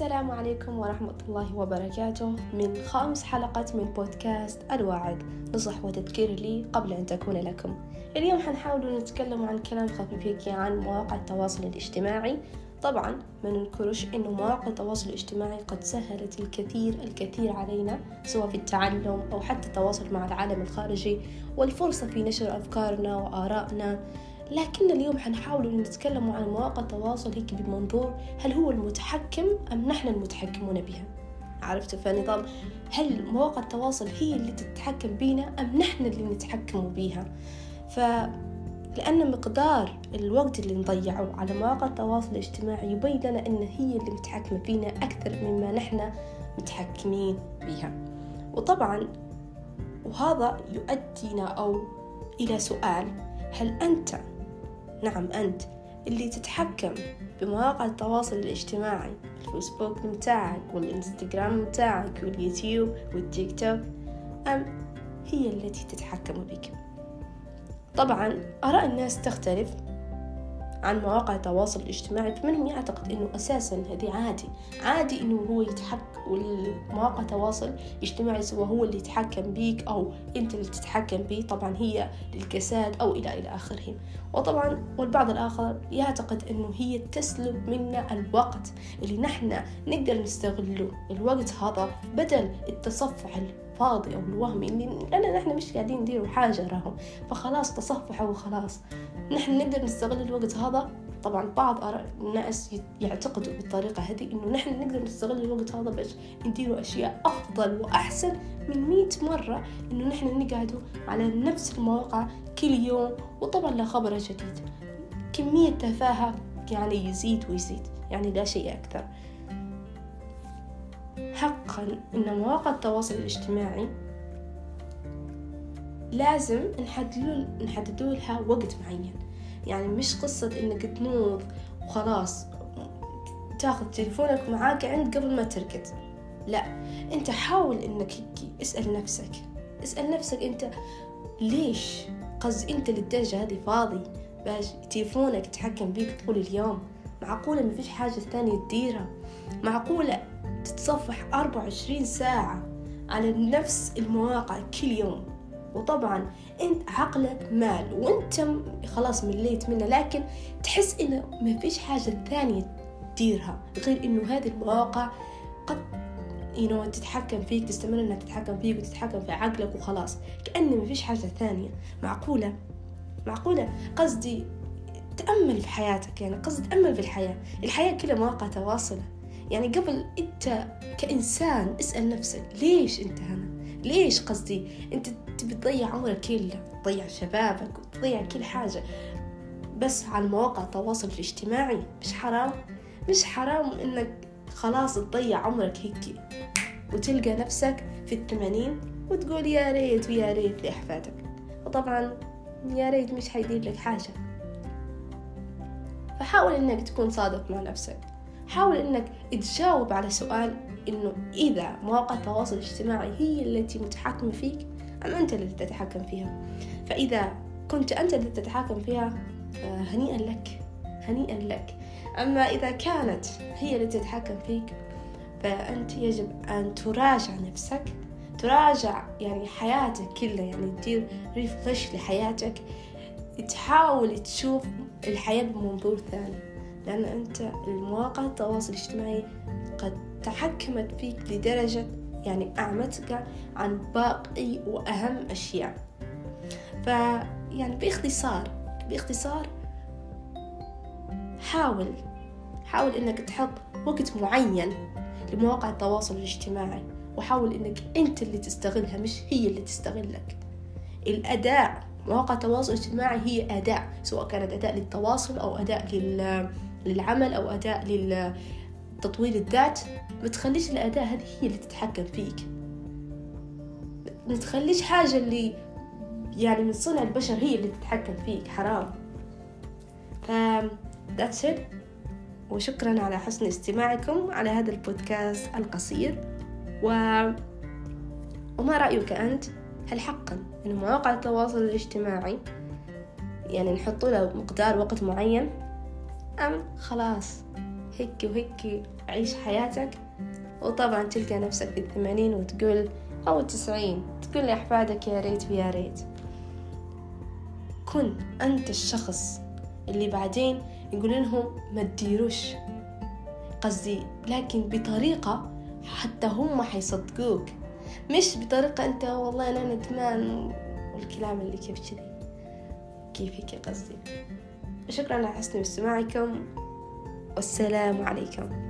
السلام عليكم ورحمة الله وبركاته. من خامس حلقة من بودكاست الواعد نصح وتذكير لي قبل أن تكون لكم. اليوم حنحاول نتكلم عن كلام خفيف عن مواقع التواصل الاجتماعي. طبعا ما ننكرش أنه مواقع التواصل الاجتماعي قد سهلت الكثير الكثير علينا سواء في التعلم أو حتى التواصل مع العالم الخارجي والفرصة في نشر أفكارنا وآرائنا. لكن اليوم حنحاول نتكلم عن مواقع التواصل هيك بمنظور هل هو المتحكم أم نحن المتحكمون بها؟ عرفت فنظام هل مواقع التواصل هي اللي تتحكم بينا أم نحن اللي نتحكم بيها؟ ف لأن مقدار الوقت اللي نضيعه على مواقع التواصل الاجتماعي يبين لنا أن هي اللي متحكمة فينا أكثر مما نحن متحكمين بها وطبعا وهذا يؤدينا أو إلى سؤال هل أنت نعم أنت اللي تتحكم بمواقع التواصل الاجتماعي الفيسبوك متاعك والإنستغرام متاعك واليوتيوب والتيك توك أم هي التي تتحكم بك؟ طبعا آراء الناس تختلف عن مواقع التواصل الاجتماعي فمنهم يعتقد إنه أساسا هذه عادي. عادي إنه هو يتحكم والمواقع التواصل الاجتماعي سواء هو اللي يتحكم بيك أو أنت اللي تتحكم به طبعا هي للكساد أو إلى إلى اخره وطبعا والبعض الآخر يعتقد إنه هي تسلب منا الوقت اللي نحن نقدر نستغله. الوقت هذا بدل التصفح الفاضي أو الوهمي لأن نحن مش قاعدين نديروا حاجة راهم فخلاص تصفحوا وخلاص. نحن نقدر نستغل الوقت هذا. طبعا بعض الناس يعتقدوا بالطريقة هذه إنه نحن نقدر نستغل الوقت هذا باش نديروا أشياء أفضل وأحسن من مئة مرة إنه نحن نقعدوا على نفس المواقع كل يوم وطبعا لا خبر جديد كمية تفاهة يعني يزيد ويزيد يعني لا شيء أكثر. حقا إن مواقع التواصل الاجتماعي لازم نحددوا نحددوا لها وقت معين. يعني مش قصة إنك تنوض وخلاص تاخذ تليفونك معاك عند قبل ما ترقد لا أنت حاول إنك اسأل نفسك. اسأل نفسك أنت ليش؟ قصد أنت للدرجة هذه فاضي؟ باش تليفونك يتحكم بيك طول اليوم. معقولة ما فيش حاجة ثانية تديرها؟ معقولة تتصفح 24 ساعة على نفس المواقع كل يوم؟ وطبعا أنت عقلك مال وأنت خلاص مليت منه لكن تحس إنه ما فيش حاجة ثانية تديرها غير إنه هذه المواقع قد ينو تتحكم فيك تستمر انها تتحكم فيك وتتحكم في عقلك وخلاص كأنه ما فيش حاجة ثانية. معقولة؟ معقولة؟ قصدي تأمل في حياتك يعني قصدي تأمل في الحياة. الحياة كلها مواقع تواصل. يعني قبل أنت كإنسان اسأل نفسك ليش أنت هنا؟ ليش قصدي؟ أنت تبي تضيع عمرك كله تضيع شبابك وتضيع كل حاجة. بس على مواقع التواصل الاجتماعي مش حرام؟ مش حرام إنك خلاص تضيع عمرك هيك وتلقى نفسك في الثمانين وتقول يا ريت ويا ريت لأحفادك. وطبعا يا ريت مش حيدير لك حاجة. فحاول إنك تكون صادق مع نفسك. حاول إنك تجاوب على سؤال إنه إذا مواقع التواصل الاجتماعي هي التي متحكمة فيك ام أنت الذي تتحكم فيها. فإذا كنت أنت الذي تتحكم فيها هنيئا لك هنيئا لك. أما إذا كانت هي التي تتحكم فيك فأنت يجب أن تراجع نفسك تراجع يعني حياتك كلها يعني تدير ريفرش لحياتك. تحاول تشوف الحياة بمنظور ثاني. لأن أنت المواقع التواصل الاجتماعي قد تحكمت فيك لدرجة يعني أعمتك عن باقي وأهم أشياء. فيعني باختصار باختصار حاول حاول إنك تحط وقت معين لمواقع التواصل الاجتماعي وحاول إنك أنت اللي تستغلها مش هي اللي تستغلك. الأداء مواقع التواصل الاجتماعي هي أداء سواء كانت أداء للتواصل أو أداء للعمل أو أداء لتطوير الذات ما تخليش الأداء هذه هي اللي تتحكم فيك. ما تخليش حاجة اللي يعني من صنع البشر هي اللي تتحكم فيك حرام. ف that's it. وشكرا على حسن استماعكم على هذا البودكاست القصير. و... وما رأيك أنت؟ هل حقا أن مواقع التواصل الاجتماعي يعني نحط له مقدار وقت معين؟ أم خلاص. هيك وهيك عيش حياتك. وطبعا تلقى نفسك في الثمانين وتقول أو التسعين. تقول لأحفادك يا ريت ويا ريت. كن أنت الشخص اللي بعدين يقول لهم ما تديروش قصدي لكن بطريقة حتى هم حيصدقوك. مش بطريقة أنت والله أنا ندمان والكلام اللي كيف كذي. كيفك قصدي؟ شكرا على حسن استماعكم. والسلام عليكم.